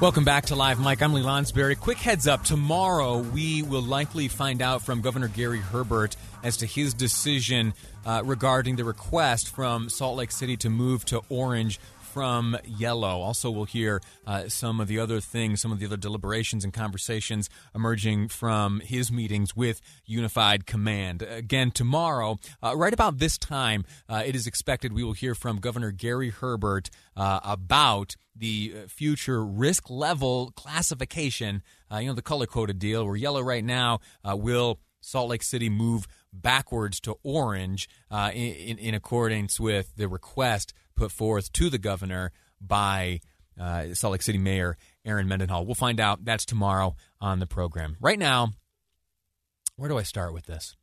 Welcome back to Live Mic. I'm Lee Lonsberry. Quick heads up tomorrow, we will likely find out from Governor Gary Herbert as to his decision uh, regarding the request from Salt Lake City to move to orange from yellow. Also, we'll hear uh, some of the other things, some of the other deliberations and conversations emerging from his meetings with Unified Command. Again, tomorrow, uh, right about this time, uh, it is expected we will hear from Governor Gary Herbert uh, about the future risk level classification. Uh, you know, the color coded deal. We're yellow right now. Uh, will Salt Lake City move backwards to orange uh, in, in, accordance with the request put forth to the governor by uh, Salt Lake City Mayor Erin Mendenhall. We'll find out. That's tomorrow on the program. Right now, where do I start with this?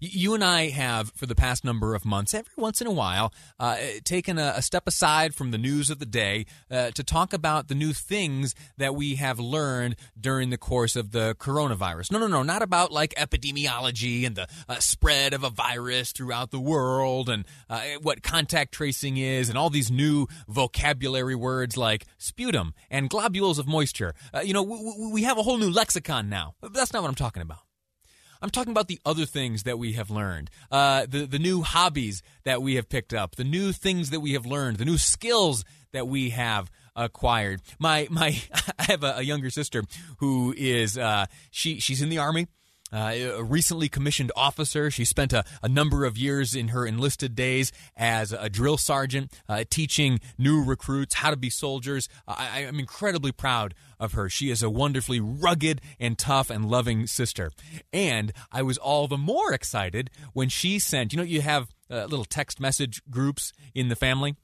You and I have, for the past number of months, every once in a while, uh, taken a, a, step aside from the news of the day uh, to talk about the new things that we have learned during the course of the coronavirus. No, no, no, not about like epidemiology and the uh, spread of a virus throughout the world and uh, what contact tracing is and all these new vocabulary words like sputum and globules of moisture. Uh, you know, we, we have a whole new lexicon now. That's not what I'm talking about. I'm talking about the other things that we have learned, uh, the the new hobbies that we have picked up, the new things that we have learned, the new skills that we have acquired. My my, I have a, a younger sister who is uh, she she's in the army. Uh, a recently commissioned officer. She spent a, a, number of years in her enlisted days as a drill sergeant, uh, teaching new recruits how to be soldiers. I, am incredibly proud of her. She is a wonderfully rugged and tough and loving sister. And I was all the more excited when she sent, you know, you have uh, little text message groups in the family.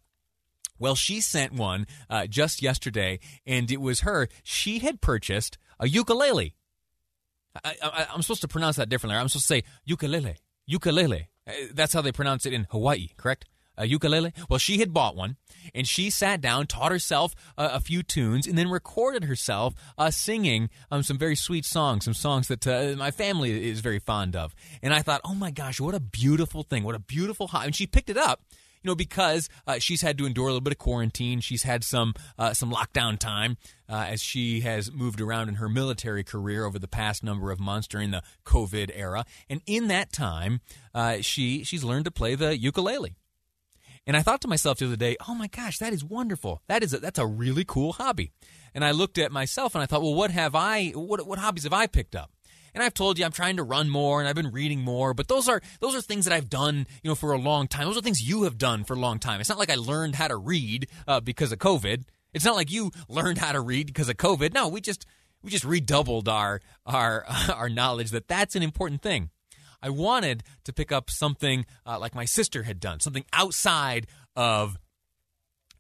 Well, she sent one uh, just yesterday, and it was her. She had purchased a ukulele I, am supposed to pronounce that differently. I'm supposed to say ukulele. Ukulele. Uh, that's how they pronounce it in Hawaii, correct? A ukulele? Well, she had bought one, and she sat down, taught herself a few tunes, and then recorded herself uh, singing um, some very sweet songs, some songs that uh, my family is very fond of. And I thought, oh my gosh, what a beautiful thing! What a beautiful hobby! And she picked it up you know, because uh, she's had to endure a little bit of quarantine. She's had some uh, some lockdown time uh, as she has moved around in her military career over the past number of months during the COVID era. And in that time, uh, she she's learned to play the ukulele. And I thought to myself the other day, oh my gosh, that is wonderful. That is a, that's a really cool hobby. And I looked at myself and I thought, well, what have I? What what hobbies have I picked up? And I've told you I'm trying to run more and I've been reading more, but those are those are things that I've done, you know, for a long time. Those are things you have done for a long time. It's not like I learned how to read uh, because of COVID. It's not like you learned how to read because of COVID. No, we just we just redoubled our our our knowledge that that's an important thing. I wanted to pick up something uh, like my sister had done, something outside of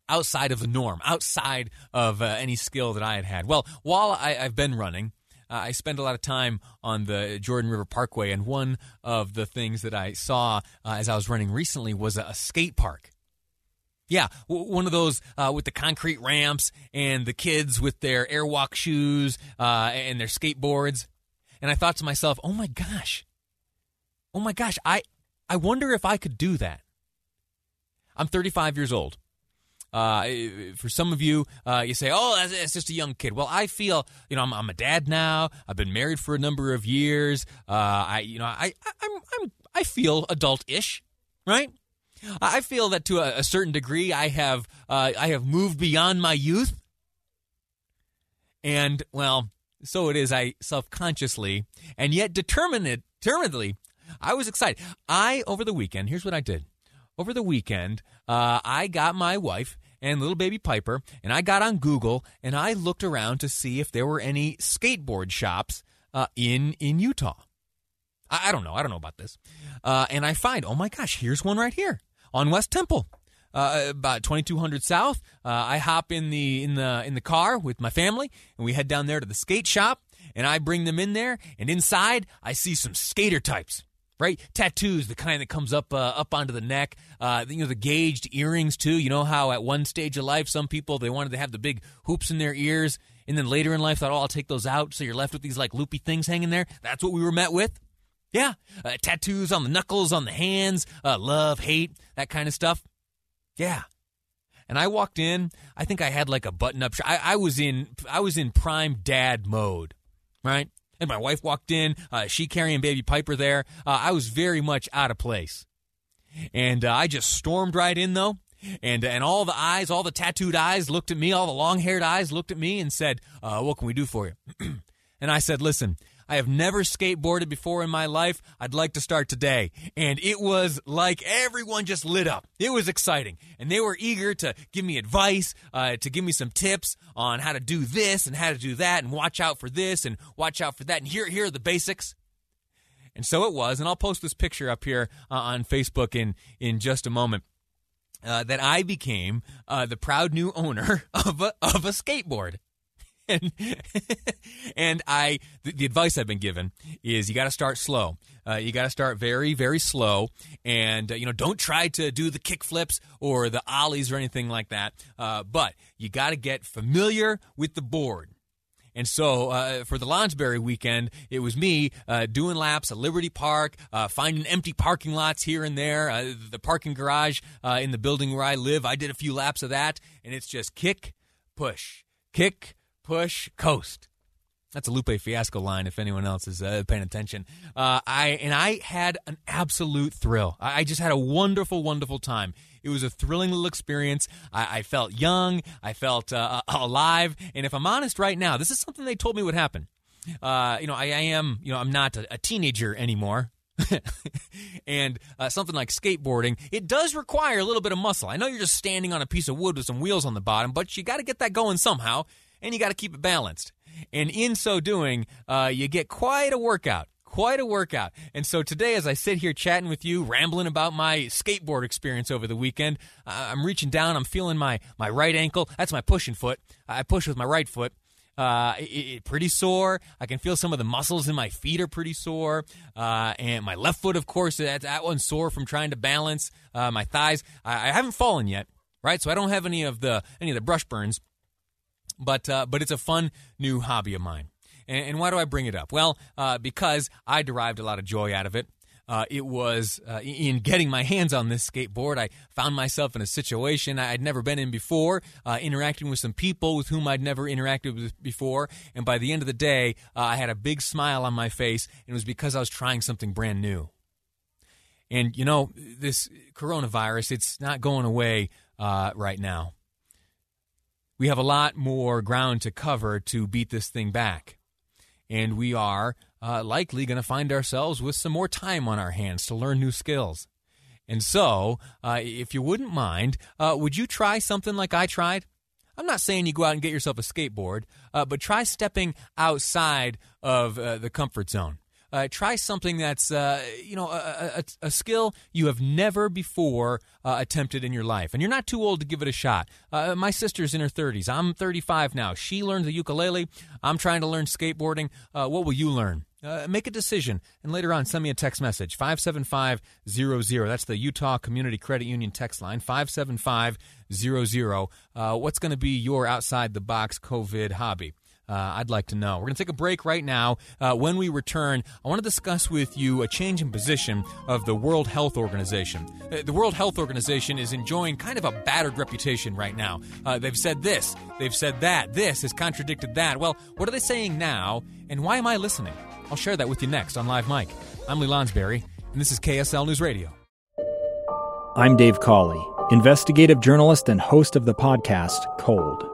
outside of the norm, outside of uh, any skill that I had had. Well, while I, have been running, uh, I spend a lot of time on the Jordan River Parkway, and one of the things that I saw uh, as I was running recently was a, a skate park. Yeah, w- one of those uh, with the concrete ramps and the kids with their airwalk shoes uh, and their skateboards. And I thought to myself, oh my gosh, oh my gosh, I, I wonder if I could do that. I'm 35 years old. Uh, for some of you, uh, you say, "Oh, that's, just a young kid." Well, I feel, you know, I'm, I'm, a dad now. I've been married for a number of years. Uh, I, you know, I, I'm, I'm, I feel adult-ish, right? I feel that to a, a certain degree, I have, uh, I have moved beyond my youth. And, well, so it is I self consciously and yet determined, determinedly, I was excited. I, over the weekend, here's what I did. Over the weekend, uh, I got my wife and little baby Piper, and I got on Google and I looked around to see if there were any skateboard shops uh, in in Utah. I, I, don't know. I don't know about this. Uh, and I find, oh my gosh, here's one right here on West Temple. Uh, about 2200 south. Uh, I hop in the in the in the car with my family, and we head down there to the skate shop. And I bring them in there, and inside I see some skater types right? Tattoos, the kind that comes up uh, up onto the neck. Uh, you know, the gauged earrings too. You know how at one stage of life, some people they wanted to have the big hoops in their ears, and then later in life thought, oh, I'll take those out. So you're left with these like loopy things hanging there. That's what we were met with. Yeah, uh, tattoos on the knuckles, on the hands, uh, love, hate, that kind of stuff. Yeah. And I walked in. I think I had like a button-up. I, I was in. I was in prime dad mode, right? And my wife walked in, uh, she carrying baby Piper there. Uh, I was very much out of place. And uh, I just stormed right in, though. And, and all the eyes, all the tattooed eyes looked at me, all the long haired eyes looked at me and said, uh, What can we do for you? and I said, Listen, I have never skateboarded before in my life. I'd like to start today. And it was like everyone just lit up. It was exciting. And they were eager to give me advice, uh, to give me some tips on how to do this and how to do that and watch out for this and watch out for that. And here, here are the basics. And so it was. And I'll post this picture up here uh, on Facebook in, in just a moment. Uh, that I became uh, the proud new owner of a, of a skateboard. And and I the, the, advice I've been given is you got to start slow. Uh, you got to start very very slow, and uh, you know don't try to do the kick flips or the ollies or anything like that. Uh, but you got to get familiar with the board. And so uh, for the Lonsberry weekend, it was me uh, doing laps at Liberty Park, uh, finding empty parking lots here and there. Uh, the parking garage uh, in the building where I live, I did a few laps of that, and it's just kick, push, kick, push, coast. That's a Lupe Fiasco line. If anyone else is uh, paying attention, uh, I and I had an absolute thrill. I, I, just had a wonderful, wonderful time. It was a thrilling little experience. I, I felt young. I felt uh, alive. And if I'm honest, right now, this is something they told me would happen. Uh, you know, I, I, am. You know, I'm not a, a teenager anymore. and uh, something like skateboarding, it does require a little bit of muscle. I know you're just standing on a piece of wood with some wheels on the bottom, but you got to get that going somehow and you got to keep it balanced. And in so doing, uh, you get quite a workout. Quite a workout. And so today, as I sit here chatting with you, rambling about my skateboard experience over the weekend, I'm reaching down, I'm feeling my, my right ankle. That's my pushing foot. I push with my right foot. Uh, it, it, pretty sore. I can feel some of the muscles in my feet are pretty sore. Uh, and my left foot, of course, that, that one's sore from trying to balance. Uh, my thighs, I, I, haven't fallen yet, right? So I don't have any of the any of the brush burns but uh, but it's a fun new hobby of mine. And, and why do I bring it up? Well, uh, because I derived a lot of joy out of it. Uh, it was uh, in getting my hands on this skateboard. I found myself in a situation I'd never been in before, uh, interacting with some people with whom I'd never interacted with before. And by the end of the day, uh, I had a big smile on my face, and it was because I was trying something brand new. And you know, this coronavirus, it's not going away right now we have a lot more ground to cover to beat this thing back. And we are uh, likely going to find ourselves with some more time on our hands to learn new skills. And so, uh, if you wouldn't mind, uh, would you try something like I tried? I'm not saying you go out and get yourself a skateboard, uh, but try stepping outside of uh, the comfort zone uh, try something that's uh, you know a, a, a, skill you have never before uh, attempted in your life, and you're not too old to give it a shot. Uh, my sister's in her 30s. I'm 35 now. She learned the ukulele. I'm trying to learn skateboarding. Uh, what will you learn? Uh, make a decision and later on send me a text message 57500 that's the utah community credit union text line 57500 uh, what's going to be your outside the box covid hobby uh, I'd like to know. We're going to take a break right now. Uh, when we return, I want to discuss with you a change in position of the World Health Organization. Uh, the World Health Organization is enjoying kind of a battered reputation right now. Uh, they've said this, they've said that, this has contradicted that. Well, what are they saying now, and why am I listening? I'll share that with you next on Live Mic. I'm Lee Lonsberry, and this is KSL News Radio. I'm Dave Cawley, investigative journalist and host of the podcast Cold.